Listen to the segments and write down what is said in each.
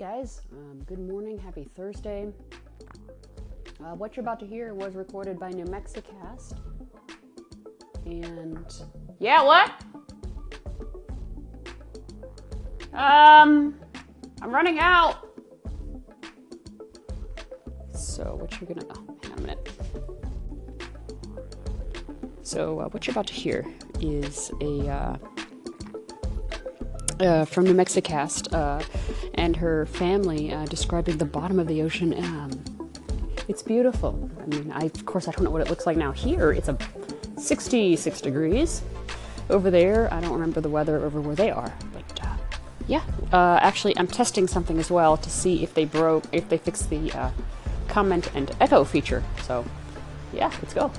guys, um, good morning, happy Thursday. Uh, what you're about to hear was recorded by New Mexicast. And yeah, what? Um, I'm running out. So what you're gonna? Oh, hang on a minute. So uh, what you're about to hear is a uh, uh, from New Mexicast uh, and her family uh, describing the bottom of the ocean. Um, it's beautiful. I mean, I of course I don't know what it looks like now. Here it's a 66 degrees. Over there, I don't remember the weather over where they are, but uh, yeah. Uh, actually, I'm testing something as well to see if they broke, if they fixed the uh, comment and echo feature. So, yeah, let's go.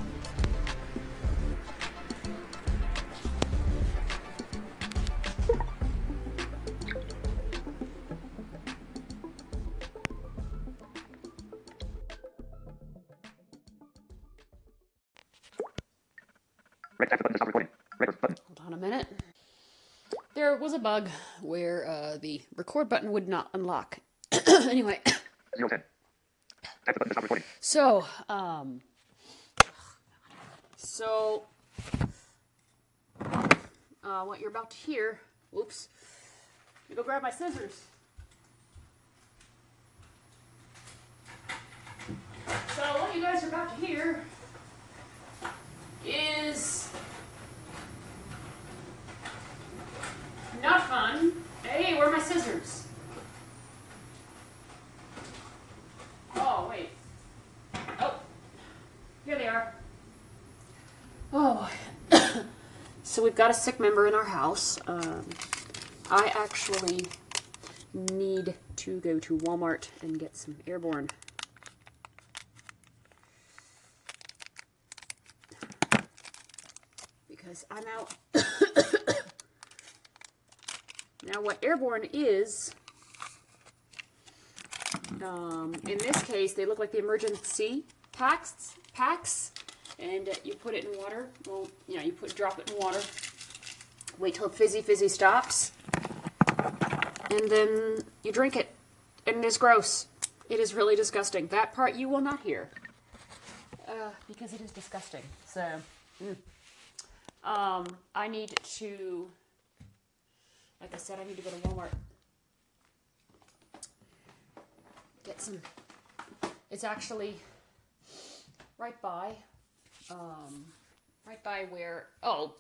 The button to stop recording. Red button. Hold on a minute. There was a bug where uh, the record button would not unlock. anyway, Zero ten. Tap the button to stop recording. so um, so uh, what you're about to hear. Oops. Let me go grab my scissors. So what you guys are about to hear is not fun. Hey, where are my scissors? Oh, wait. Oh, here they are. Oh, so we've got a sick member in our house. Um, I actually need to go to Walmart and get some airborne. Because I'm out. now, what airborne is, um, in this case, they look like the emergency packs, packs, and uh, you put it in water. Well, you know, you put drop it in water. Wait till fizzy fizzy stops, and then you drink it, and it is gross. It is really disgusting. That part you will not hear, uh, because it is disgusting. So, mm. um, I need to. Like I said, I need to go to Walmart. Get some. It's actually right by, um, right by where. Oh.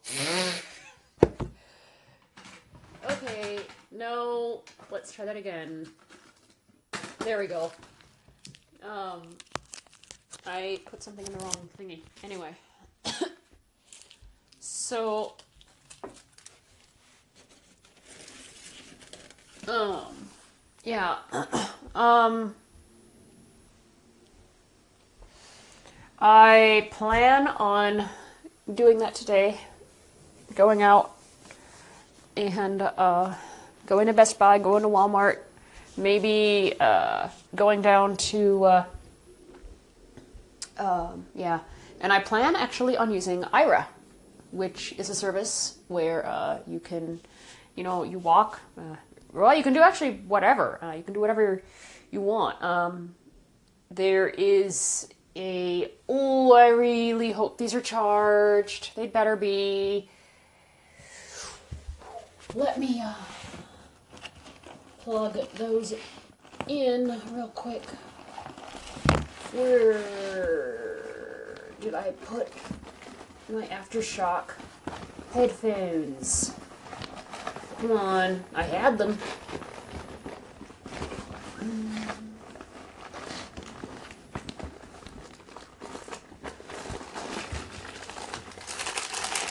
okay, no. Let's try that again. There we go. Um, I put something in the wrong thingy. Anyway. so. Um, yeah. um, I plan on doing that today. Going out and uh, going to Best Buy, going to Walmart, maybe uh, going down to, uh, um, yeah. And I plan actually on using Aira, which is a service where uh, you can, you know, you walk. Well, you can do actually whatever. Uh, you can do whatever you want. Um, there is a. Oh, I really hope these are charged. They'd better be. Let me uh, plug those in real quick. Where did I put my aftershock headphones? Come on, I had them.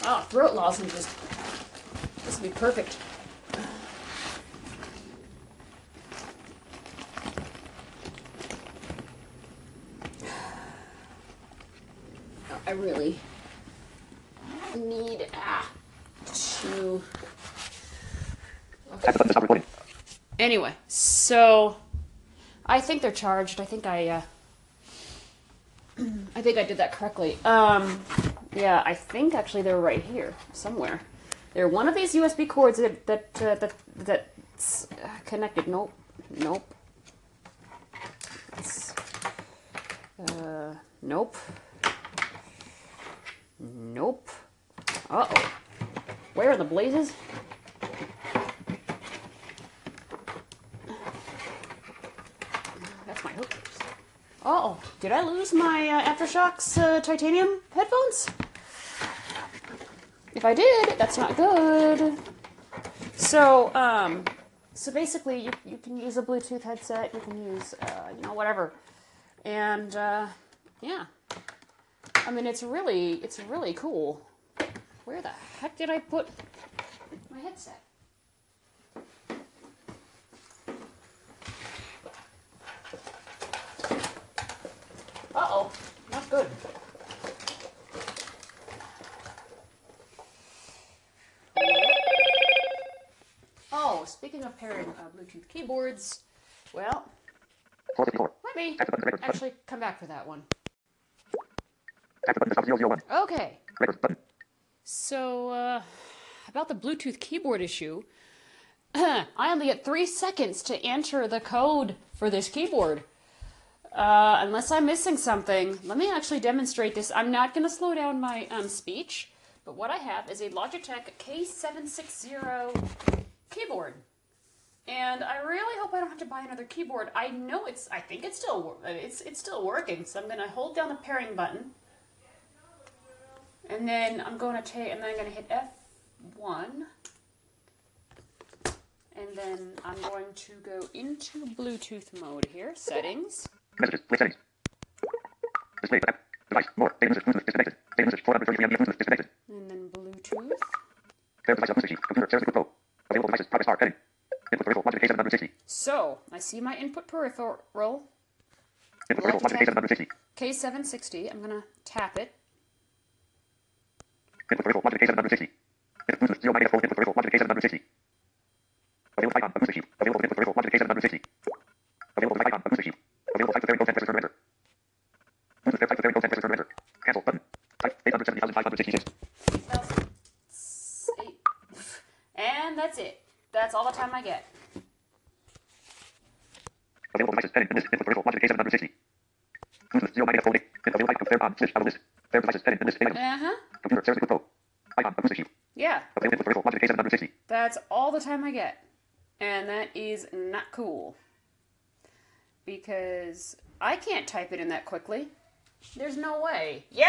Oh, throat lozenges. This would be perfect. I really need ah, to. Tap the button to stop recording. Anyway, so I think they're charged. I think I uh, I think I did that correctly. Um, yeah, I think actually they're right here somewhere. They're one of these USB cords that that uh, that that's uh, connected. Nope, nope. Uh, nope. Nope. Uh oh. Where are the blazes? My hook. Oh, did I lose my uh, AfterShokz uh, titanium headphones? If I did, that's not good. So, um, so basically, you, you can use a Bluetooth headset. You can use, uh, you know, whatever, and uh, yeah. I mean, it's really, it's really cool. Where the heck did I put my headset? Uh oh, not good. Oh, speaking of pairing uh, Bluetooth keyboards, well, let me actually come back for that one. Tap the button to stop 001. Okay, so uh, about the Bluetooth keyboard issue, I only get three seconds to enter the code for this keyboard. Uh, unless I'm missing something, let me actually demonstrate this. I'm not going to slow down my um, speech, but what I have is a Logitech K760 keyboard. And I really hope I don't have to buy another keyboard. I know it's, I think it's still, it's, it's still working. So I'm going to hold down the pairing button. And then I'm going to take, and then I'm going to hit F1. And then I'm going to go into Bluetooth mode here, settings. Messages. Play settings. Display tab. Device. More. Data message. Bluetooth disconnected. Data message 433 MB Bluetooth disconnected. And then Bluetooth. Fair device message sheet. Computer. Surface Pro. Available devices. Progress bar. Heading. Input peripheral. Logic K760. So, I see my input peripheral, Input peripheral. Logic K760. K760. I'm going to tap it. Input peripheral. Logic K760. Input Bluetooth 094. Input peripheral. Logic K760. Available icon. Bluetooth. Available input peripheral. Logic K760. Available icon. Bluetooth. Available type of variable 10 text return enter. Type of variable 10 text return enter. Cancel button. Type 870,566. Eight. And that's it. That's all the time I get. Available devices heading. List. Input peripheral. Logic K760. Bluetooth 0 minus 4 link. Available icon. Fair on. Switch. Out of list. Fair devices heading. List. Items. Uh huh. Computer. Surface Pro. Icon. Bluetooth sheet. Yeah. Available input peripheral. Logic K760. That's all the time I get. And that is not cool. Because I can't type it in that quickly. There's no way. Yeah!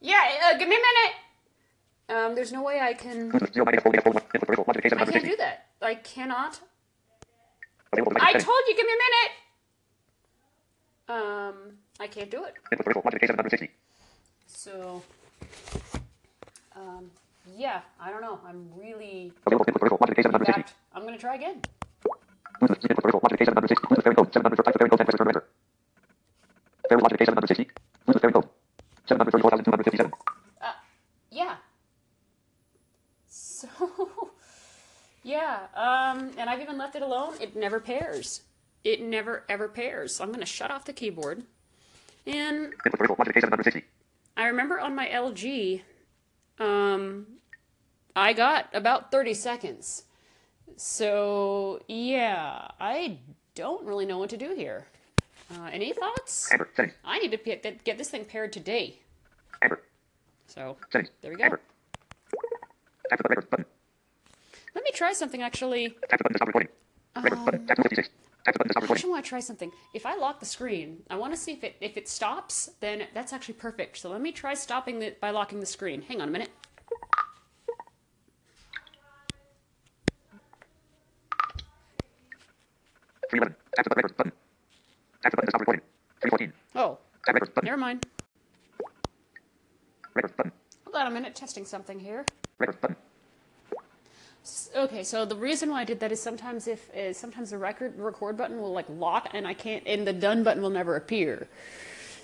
Yeah, uh, give me a minute! Um, there's no way I can. Bluetooth 0 minus 4 link. Input peripheral. Logic I can't do that. I cannot. I told you, give me a minute! Um, I can't do it. Input peripheral. Logic K760. So, um, yeah, I don't know. I'm really. Available input peripheral. Logic In K760. fact, I'm gonna try again. Uh, yeah. So, yeah, um, and I've even left it alone. It never pairs. It never ever pairs. So I'm gonna shut off the keyboard. And Input peripheral. Logic K760. I remember on my LG, um, I got about 30 seconds. So, yeah, I don't really know what to do here. Uh, any thoughts? Amber. I need to get, get this thing paired today. Amber. So, there we go. Amber. Tap the button. Let me try something actually. Tap the button to stop recording. Record button. Tap 256. Tap the button to stop I actually want to try something. If I lock the screen, I want to see if it if it stops. Then that's actually perfect. So let me try stopping it by locking the screen. Hang on a minute. 311. Tap the record button. The button to stop recording. 314. Oh, record button. never mind. Record button. Hold on a minute, testing something here. Record button. Okay, so the reason why I did that is sometimes if is sometimes the record record button will like lock and I can't and the done button will never appear.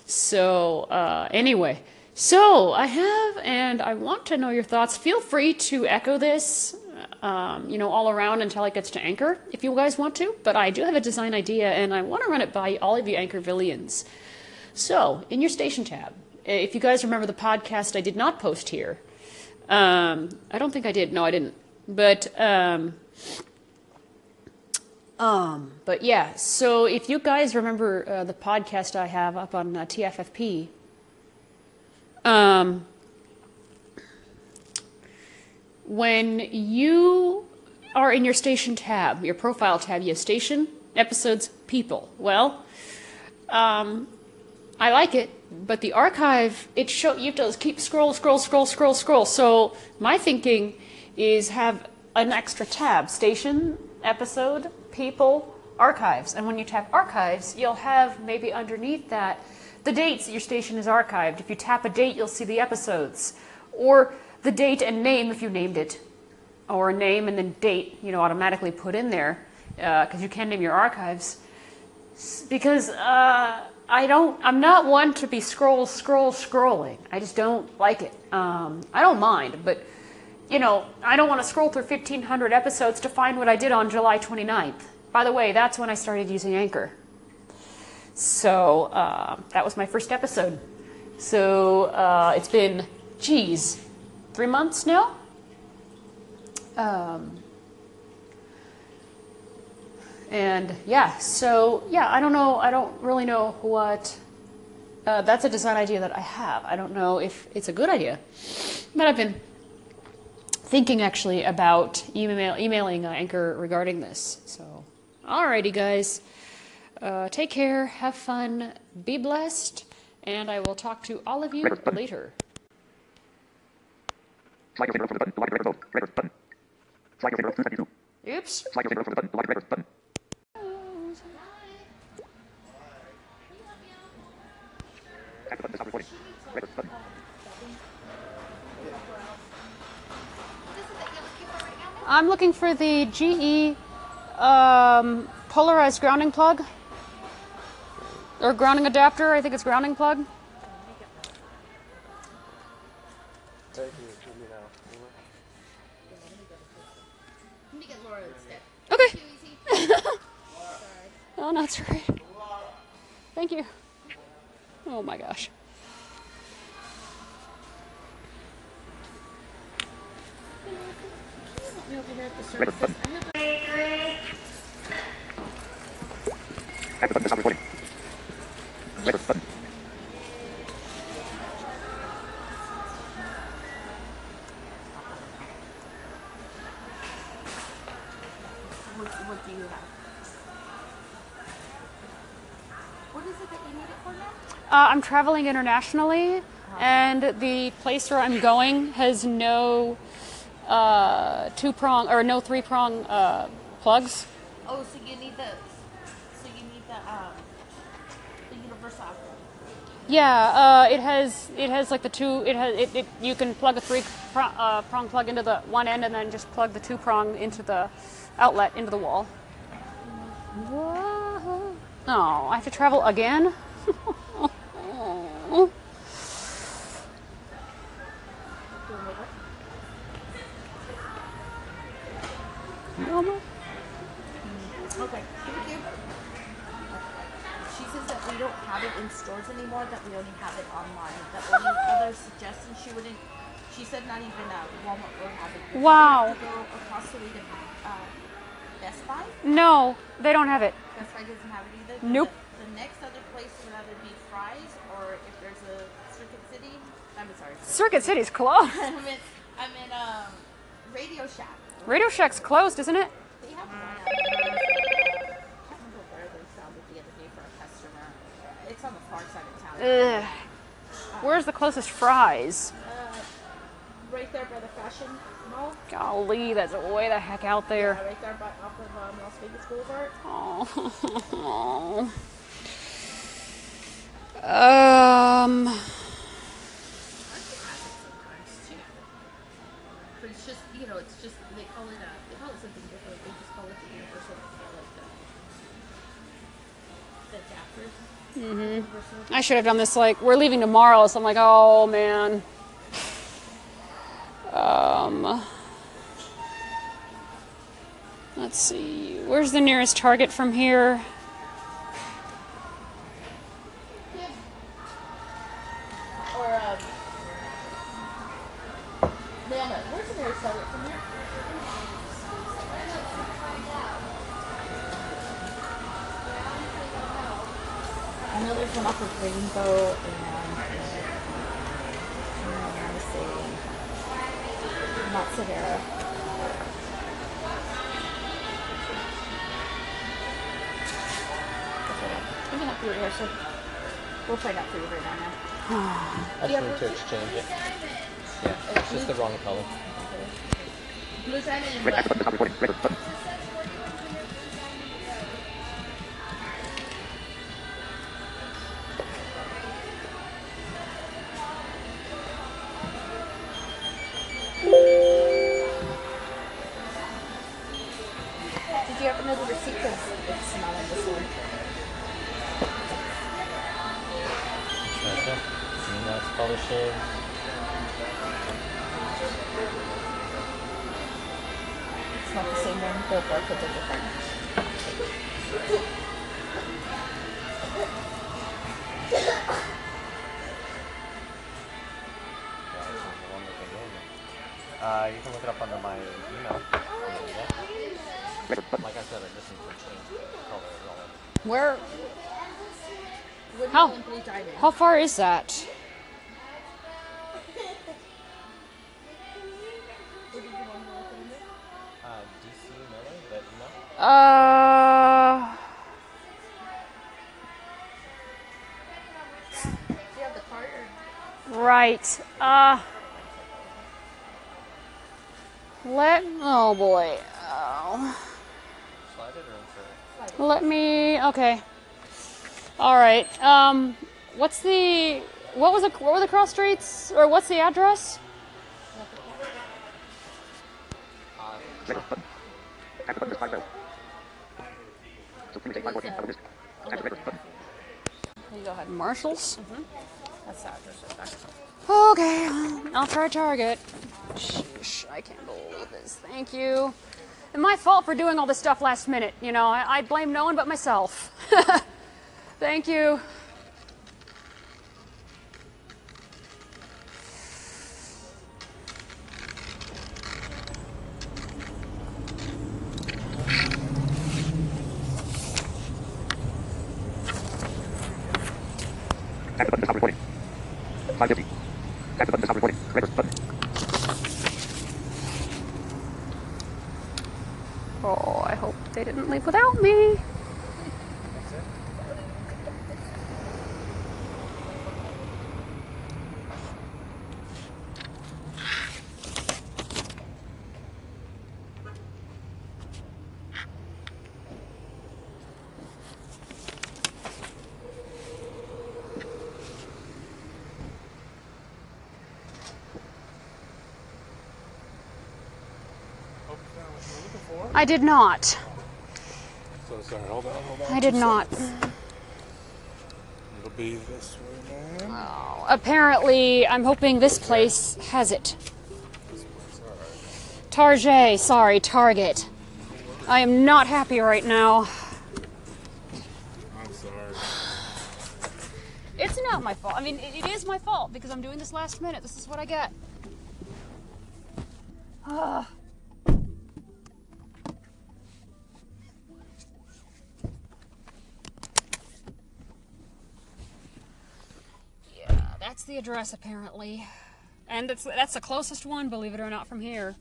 So uh, anyway, so I have and I want to know your thoughts. Feel free to echo this, um, you know, all around until it gets to Anchor if you guys want to. But I do have a design idea and I want to run it by all of you Anchor Villians. So in your station tab, if you guys remember the podcast I did not post here, um, I don't think I did. No, I didn't. But um, Um, but yeah, so if you guys remember uh, the podcast I have up on uh, TFFP, um, when you are in your station tab, your profile tab, you have station, episodes, people. Well, um, I like it, but the archive it show you have to keep scroll, scroll, scroll, scroll, scroll. So my thinking is have an extra tab: station, episode, people, archives. And when you tap archives, you'll have maybe underneath that the dates that your station is archived. If you tap a date, you'll see the episodes, or the date and name if you named it, or a name and then date, you know, automatically put in there because you can name your archives. Because uh, I don't, I'm not one to be scroll, scroll, scrolling. I just don't like it. Um, I don't mind, but you know, I don't want to scroll through 1,500 episodes to find what I did on July 29th. By the way, that's when I started using Anchor. So uh, that was my first episode. So uh, it's been, geez, three months now? Um, and yeah, so yeah, I don't know, I don't really know what. Uh, that's a design idea that I have. I don't know if it's a good idea, but I've been thinking actually about email emailing uh, Anchor regarding this. So, alrighty, guys, uh, take care, have fun, be blessed, and I will talk to all of you later. Slide your finger over the button. The library record mode. Record button. Slide your finger over 272. Oops. Slide your finger over the button. The library record button. Tap the button to stop recording. Record button. I'm looking for the GE um, polarized grounding plug or grounding adapter. I think it's grounding plug. Okay. Oh, no, that's right. Thank you. Oh my gosh. Recording. Traveling internationally, and the place where I'm going has no uh, two prong or no three prong uh, plugs. Oh, so you need the, so you need the, um, the universal outlet. Yeah, uh, it has it has like the two. It has it, it you can plug a three prong, uh, prong plug into the one end, and then just plug the two prong into the outlet into the wall. Whoa. Oh, I have to travel again. Mama. Okay, thank you. She says that we don't have it in stores anymore, that we only have it online. That only other suggestions she wouldn't, she said not even uh, Walmart will have it. Wow. have go across the way to uh, Best Buy. No, they don't have it. Best Buy doesn't have it either. Nope. The, the next other place would either be Fry's or if there's a Circuit City. I'm sorry. Circuit City's closed. I'm in, I'm in um, Radio Shack. Radio Shack's closed, isn't it? They have one out. I can't remember where they found it the other day for a customer. It's on the far side of town. Ugh. Where's the closest Fry's? Uh, right there by the fashion mall. Golly, that's way the heck out there. Uh, right there by, off of um, Las Vegas Boulevard. Oh. Um. You know, it's just, they call it, uh, they call it something different. They just call it the universal, like the, the adapters. Mm-hmm. I should have done this like we're leaving tomorrow, so I'm like, oh man. Um. Let's see. Where's the nearest Target from here? Thanks. How far is that? Uh? Right. Uh. Let. Oh boy. Oh. Let me. Okay. All right. Um. What's the? What was the? What were the cross streets? Or what's the address? Red button. Active to slide well. So please take my portion of the list. Active red button. You go ahead. Marshalls. That's the address. Okay. Um, I'll try Target. Sheesh, I can't believe this. Thank you. And my fault for doing all this stuff last minute. You know, I, I blame no one but myself. Thank you. Active button to stop recording. 550. Active button to stop recording. Red button. Oh, I hope they didn't leave without me. I did not. So sorry, hold on, hold on. I did not. It'll be this way, man. Apparently, I'm hoping this place has it. Target, sorry, Target. I am not happy right now. I'm sorry. It's not my fault. I mean, it, it is my fault because I'm doing this last minute. This is what I get. Ah. The address apparently. And that's that's the closest one, believe it or not, from here.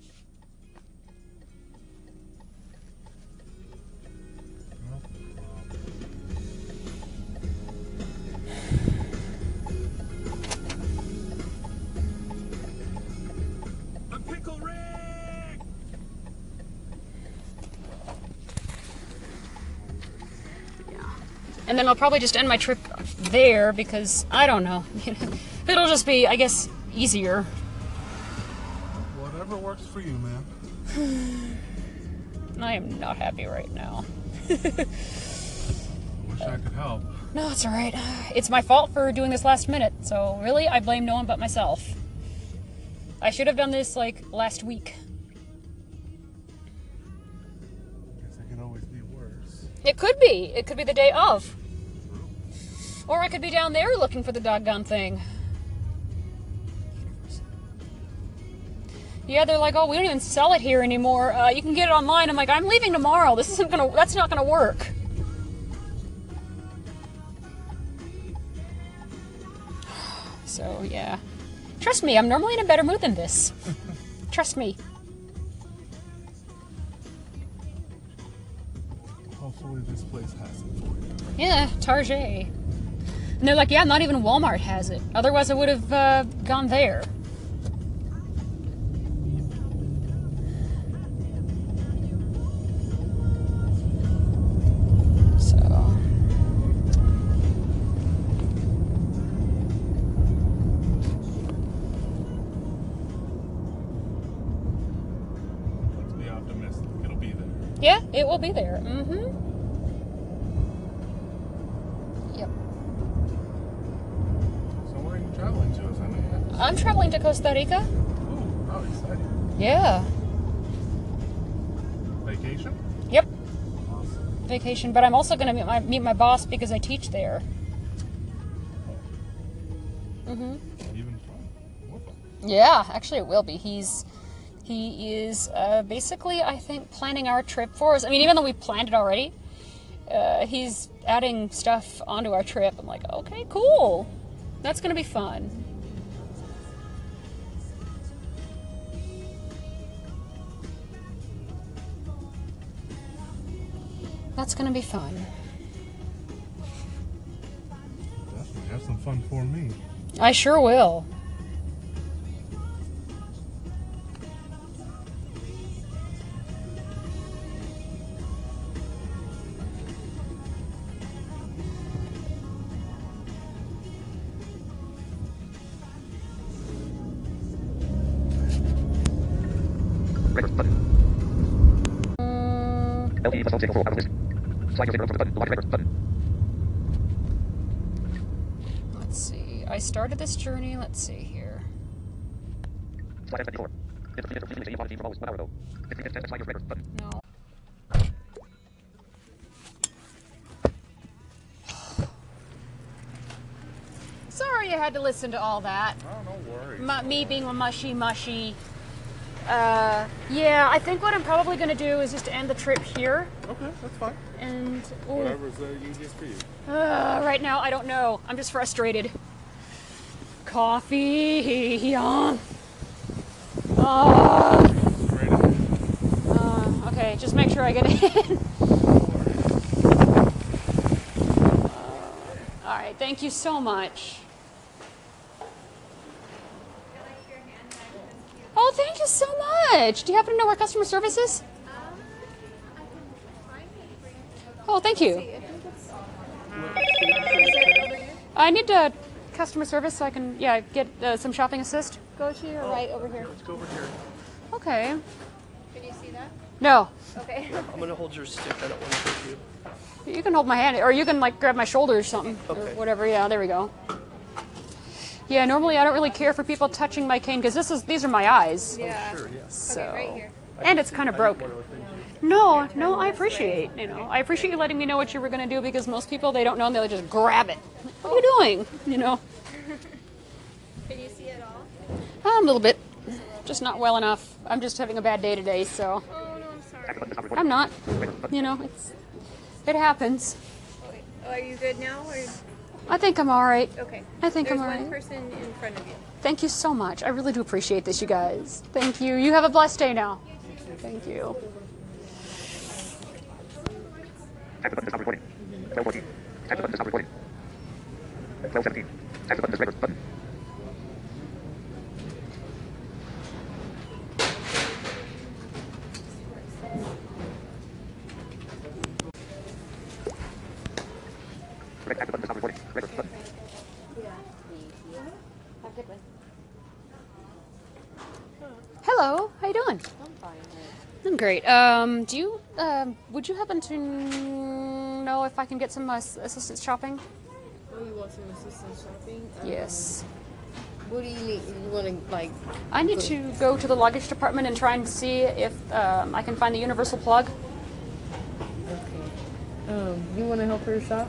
A pickle Rick! Yeah. And then I'll probably just end my trip there because I don't know. It'll just be, I guess, easier. Whatever works for you, man. I am not happy right now. I wish I could help. No, it's alright. It's my fault for doing this last minute, so really, I blame no one but myself. I should have done this like last week. Guess it can always be worse. It could be. It could be the day of. Or I could be down there looking for the doggone thing. Yeah, they're like, oh, we don't even sell it here anymore. Uh, you can get it online. I'm like, I'm leaving tomorrow. This isn't gonna. That's not gonna work. So yeah, trust me, I'm normally in a better mood than this. trust me. Hopefully this place has it for you. Yeah, Target. And they're like, yeah, not even Walmart has it. Otherwise, I would have uh, gone there. Costa Rica. Ooh, how exciting. Yeah. Vacation? Yep. Awesome. Vacation, but I'm also going to meet my meet my boss because I teach there. Mm-hmm. Even fun. More fun. Yeah, actually, it will be. He's he is uh, basically, I think, planning our trip for us. I mean, even though we planned it already, uh, he's adding stuff onto our trip. I'm like, okay, cool. That's gonna be fun. That's gonna be fun. Definitely have some fun for me. I sure will. Started this journey. Let's see here. Slide S94. Did the completed the team from almost one hour ago. 50 minutes 10 slide your record button. No. Sorry you had to listen to all that. Oh, no worries. M- me being a mushy mushy. Uh, yeah, I think what I'm probably going to do is just end the trip here. Okay, that's fine. And ooh, Whatever's uh, easiest for you. uh, right now, I don't know. I'm just frustrated. Coffee. Yeah. Uh, uh, okay, just make sure I get in. All right, thank you so much. Oh, thank you so much. Do you happen to know where customer service is? Oh, thank you. I need uh, customer service so I can, yeah, get uh, some shopping assist. Go to your right over here. Let's go over here. Okay. Can you see that? No, Okay. I'm gonna hold your stick. I don't want to hurt you. you can hold my hand, or you can like grab my shoulder or something, or Okay. whatever. Yeah, there we go. Yeah, normally I don't really care for people touching my cane because this is these are my eyes. Yeah. Sure, yes. So, right here. and it's kind of broken. No, no, I appreciate, you know, I appreciate you letting me know what you were going to do because most people, they don't know and they'll just grab it. What are you doing? You know, Can you see it all? Uh, a little bit. Just not well enough. I'm just having a bad day today, so Oh no, I'm sorry. Active button is not. I'm not. You know, it's it happens. Okay. Are you good now? Or I think I'm all right. okay. I think There's I'm one alright. person in front of you. Thank you so much. I really do appreciate this, you guys. Thank you. You have a blessed day now. Thank you. Active button is not recording. 1214. Active button is not recording. 1217. Active button is record button. Rec- Active button is recording. Record button. Hello. How you doing? I'm fine. I'm great. Um, do you um, would you happen to know if I can get some uh, assistance shopping? You want some assistance shopping? Um, Yes. What do you need? You want to like? I need to go to the luggage department and try and see if um, I can find the universal plug. Okay. Um, you want to help her shop?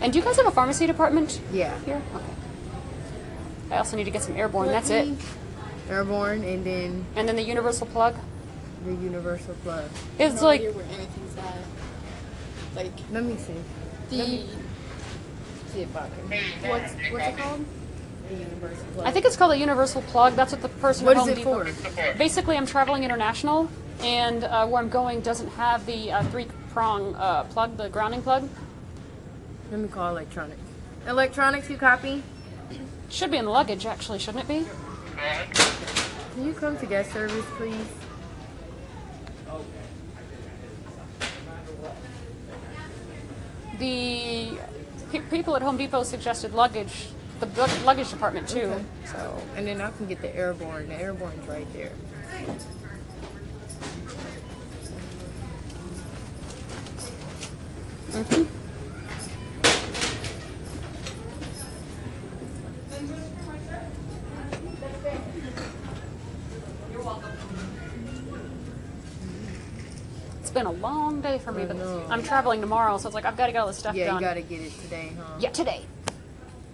And do you guys have a pharmacy department Yeah. here? Okay. I also need to get some airborne. That's it. Airborne, and then And then the universal plug. the universal plug. It's like where anything's at. Like Let me see. the See if I what's what's it called? The universal plug. I think it's called a universal plug. That's what the person What at is Home it Depot. for? Basically, I'm traveling international, and uh, where I'm going doesn't have the uh, three prong uh, plug, the grounding plug. Let me call electronics. Electronics, you copy? Should be in the luggage, actually, shouldn't it be? Can you come to guest service, please? The pe- people at Home Depot suggested luggage, the luggage department too. Okay. So And then I can get the airborne. The airborne's right there. it's been a long day for me, but know. I'm traveling tomorrow, so it's like I've got to get all this stuff Yeah, done. you gotta get it today, huh? Yeah, today.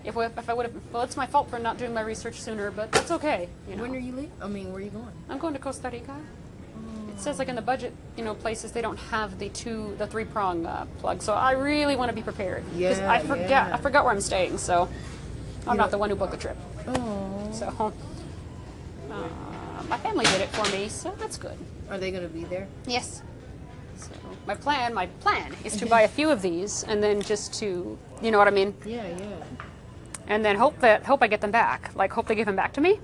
If, we, if I would have, well, it's my fault for not doing my research sooner, but that's okay. You know, When are you leaving? I mean, where are you going? I'm going to Costa Rica. It says like in the budget, you know, places they don't have the two, the three prong uh, plug. So I really want to be prepared. Yeah, I forget, yeah. I forgot where I'm staying, so I'm Yeah. not the one who booked the trip. Oh. So uh, my family did it for me, so that's good. Are they gonna be there? Yes. So my plan, my plan is to buy a few of these and then just to, you know what I mean, Yeah, yeah. and then hope that hope I get them back. Like hope they give them back to me.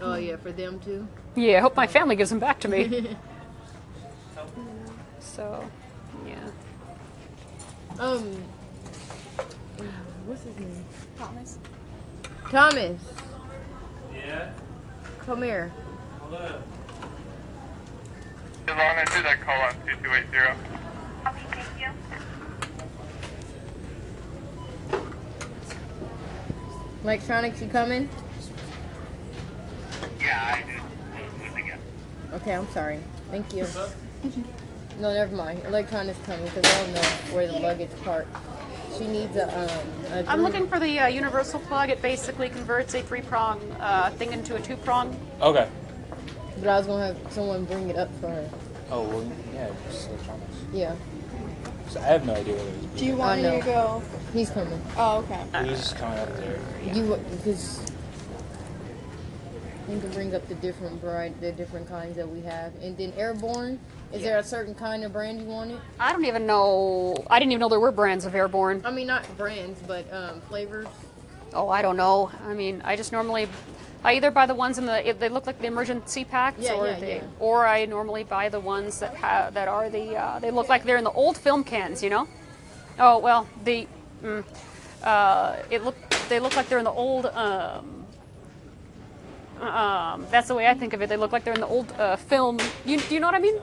Oh yeah, for them too. Yeah, hope my family gives them back to me. so, yeah. Um, what's his name? Thomas. Thomas. Yeah. Come here. Yvonne, I did that call on 2280. Okay, thank you. Electronics, you coming? Yeah, I did. Who's again? Okay, I'm sorry. Thank you. No, never mind. Electronics coming because I don't know where the luggage part. She needs a um. A I'm looking for the uh, universal plug. It basically converts a three prong uh, thing into a two prong. Okay. But I was gonna have someone bring it up for her. Oh, well, yeah, just electronics. Yeah, So I have no idea where it is. Do you I want me know. to go? he's coming. Oh, okay. He's just coming up there. You because you can bring up the different variety, the different kinds that we have, and then airborne. Is there a certain kind of brand you wanted? I don't even know. I didn't even know there were brands of airborne. I mean, not brands, but um, flavors. Oh, I don't know. I mean, I just normally, I either buy the ones in the they look like the emergency packs, Yeah, or yeah, they, yeah. or I normally buy the ones that have that are the uh, they look like they're in the old film cans, you know. Oh well, the mm, uh, it look they look like they're in the old. Um, um, that's the way I think of it. They look like they're in the old uh, film. You, do you know what I mean?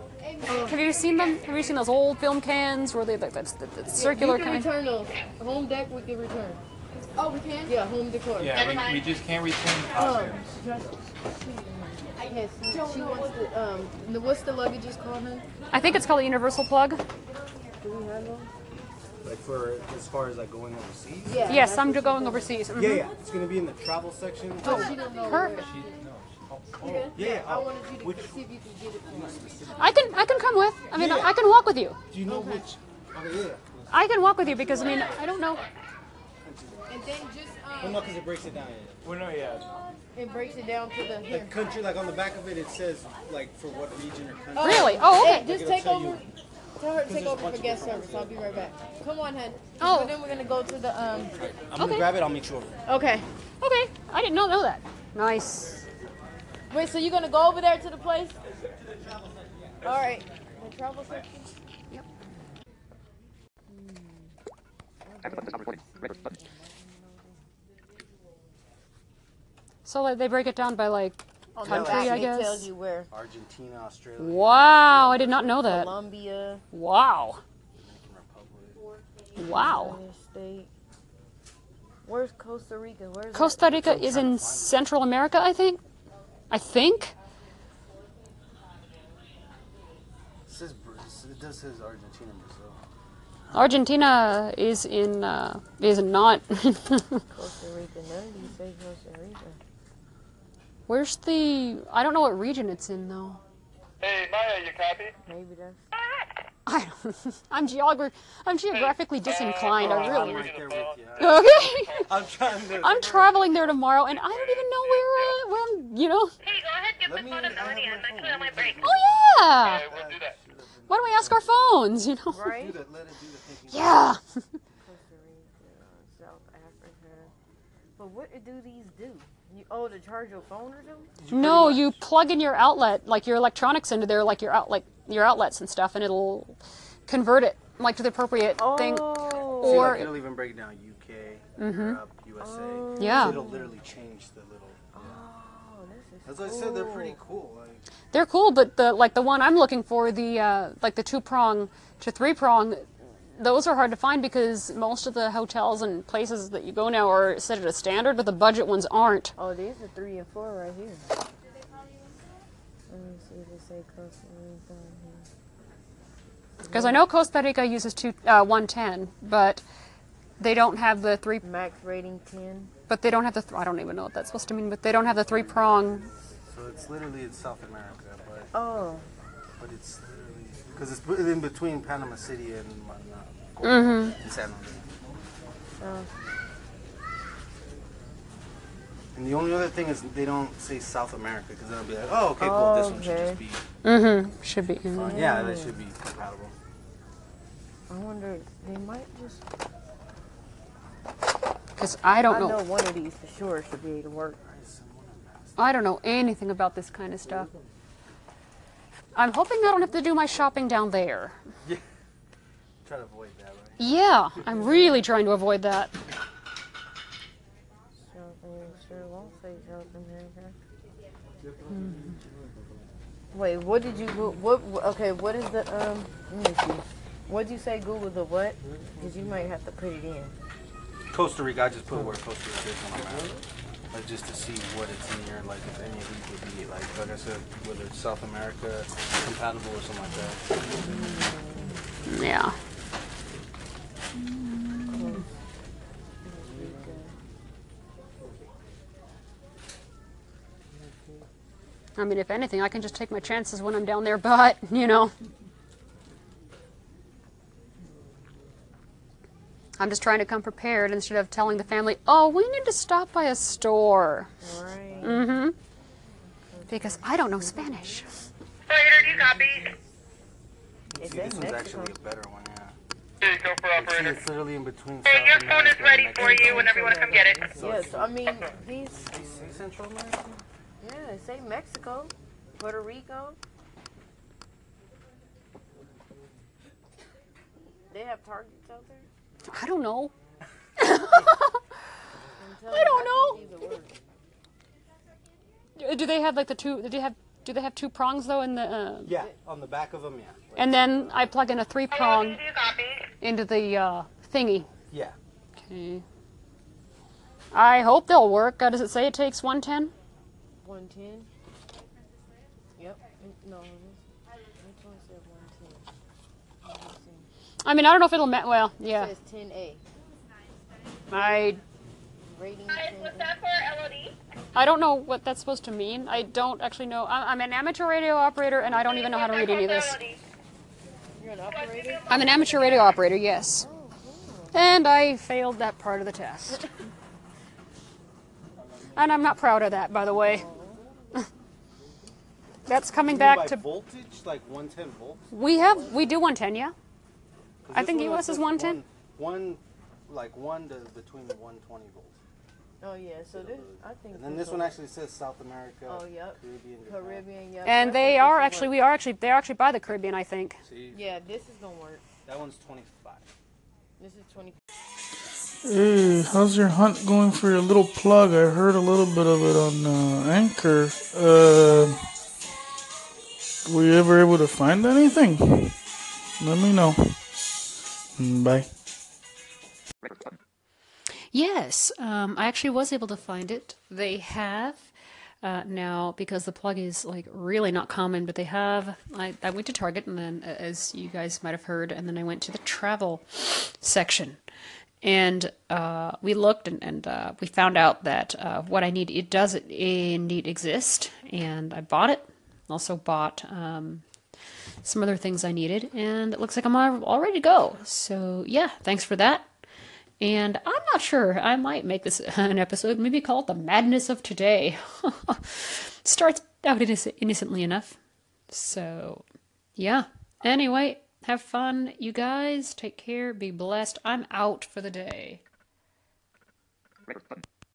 Have you seen them? Have you seen those old film cans where they like that's the, the circular you can kind? return those. Home deck, we can return. Oh, we can? Yeah, home decor. Yeah, we, we just can't return Um, costumes. yes, she, she wants the um. The, what's the luggages called, hun? I think it's called a universal plug. Do we have those? Like for as far as like going overseas. Yeah. Yes, that's I'm what going said. overseas. Mhm. Yeah, yeah. It's gonna be in the travel section. Oh, she don't know. Perfect. She, no, Oh, yeah, yeah. I Oh, wanted you to which, see if you could get it. I can I can come with. I mean, Yeah. I can walk with you. do you know which? Okay, yeah. I can walk with you because I mean I don't know. And then just Well, um, no, because it breaks it down. Yeah. well, no, yeah. it breaks it down to the here. Like country, like on the back of it, it says like for what region or country. Really? Oh, Hey, okay. just it'll take over. you. Tell her to take over for guest service. I'll be right back. Come on, hun. Oh. So then we're gonna go to the um. I'm gonna grab it. I'll meet you over. Okay. Okay. I didn't know, know that. Nice. Wait, so you're gonna go over there to the place? All right. The travel section. Active button to stop recording. Red button. So like, they break it down by like country, I It tells guess. you where. Argentina, Australia, Wow, I did not know that. Colombia, Wow. Wow. Where's Costa Rica? Where's Costa Rica is in Central America, I think. I think. It says it does says Argentina, and Brazil. Argentina is in uh, is not. Costa Rica? no, of these say Costa Rica. Where's the? I don't know what region it's in though. Hey, Maya, you copy? Maybe that's. I I'm geogra- I'm geographically disinclined. I I'm really. right there with you. Okay. I'm trying to. I'm traveling there tomorrow, and I don't even know where uh, where I'm. You know. Hey, go ahead, give Let the phone I to have Melody. I'm actually on my break. Oh yeah. Okay, we'll do that. Why don't we ask our phones? You know. Right? Do that, let it do the thinking. Yeah. Costa Rica, South Africa. But what do these do? You oh to charge your phone or something? No, you plug in your outlet, like your electronics into there, like your out, like your outlets and stuff, and it'll convert it like to the appropriate thing. Oh. See, Or- like, it'll even break down UK, Europe, USA. Yeah. It'll literally change the little. Oh, this is As I said, they're pretty cool. Like, They're cool, but the like the one I'm looking for, the uh, like the two prong to three prong, those are hard to find because most of the hotels and places that you go now are set at a standard, but the budget ones aren't. Oh, these are three and four right here. Let me see if they say Costa Rica on Because I know Costa Rica uses two uh, 110, but they don't have the three. Max rating ten. But they don't have the. Th- I don't even know what that's supposed to mean. But they don't have the three prong. so it's literally in South America, but Oh. but it's literally because it's in between Panama City and uh, Mm-hmm. and San Jose. Oh. And the only other thing is they don't say South America because then I'll be like, oh, okay, cool. This one should just be Mm-hmm. Should be. In. fine. Yeah, that should be compatible. I wonder they might just. Because I don't I know. know one of these for sure should be able to work. I don't know anything about this kind of stuff. I'm hoping I don't have to do my shopping down there. Try to avoid that, right? Yeah, I'm really trying to avoid that. South America sure won't say South America. Wait, what did you go- what? what- Okay, what is the um? Let me see. What did you say? Google the what? Because you might have to put it in. Costa Rica, I just put where Costa Rica is on the map. Like just to see what it's in here, like if any of these would be like like I said, whether it's South America compatible or something like that. Yeah. I mean, if anything, I can just take my chances when I'm down there, but, you know. I'm just trying to come prepared instead of telling the family, oh, we need to stop by a store. Right. Mm-hmm. Because I don't know Spanish. Operator, do you copy? It's See, this in one's actually a better one, yeah. There you go for See, operator. it's literally in between. Hey, your phone is ready for you whenever you want to come get it. Yes, I mean these. Say Central America? Yeah, they say Mexico, Puerto Rico. They have targets out there. I don't know. I'm telling I you, don't think these will work. Do they have like the two? Do they have? Do they have two prongs though in the? Uh, Yeah, on the back of them, yeah. Right. and then I plug in a three Hello, do prong into the uh, thingy. Yeah. Okay. I hope they'll work. Uh, does it say it takes 110? One ten. Yep. No. this- Which one said one ten? Let me see. I mean, I don't know if it'll. Ma- well, yeah. It says ten A. I Rating Guys, what's that for, LOD? I don't know what that's supposed to mean. I don't actually know. I- I'm an amateur radio operator, and I don't even know how to read any of this. You're an operator. I'm an amateur radio operator. Yes. And I failed that part of the test. And I'm not proud of that, by the way. That's coming back to. voltage, like 110 volts. We have we do 110, yeah. 'Cause I think one US is says 110. One, one, like one to between 120 volts. Oh yeah. So this, I think. And then this one actually says South America, Oh, yep. Caribbean, Japan. Caribbean. Yep. And they are actually we are actually they're actually by the Caribbean, I think. See, Yeah, this is gonna work. that one's 25. This is twenty. Hey, how's your hunt going for your little plug? I heard a little bit of it on uh, Anchor. Uh, were you ever able to find anything? Let me know. Bye. Yes, um, I actually was able to find it. They have uh, now because the plug is like really not common, but they have. I, I went to Target and then, uh, as you guys might have heard, and then I went to the travel section, and uh, we looked and, and uh, we found out that uh, what I need it does indeed exist, and I bought it. Also bought um, some other things I needed, and it looks like I'm all ready to go. So yeah, thanks for that. And I'm not sure. I might make this an episode, maybe call it the madness of today. Starts out innocent, innocently enough. So yeah. Anyway, have fun, you guys. Take care. Be blessed. I'm out for the day.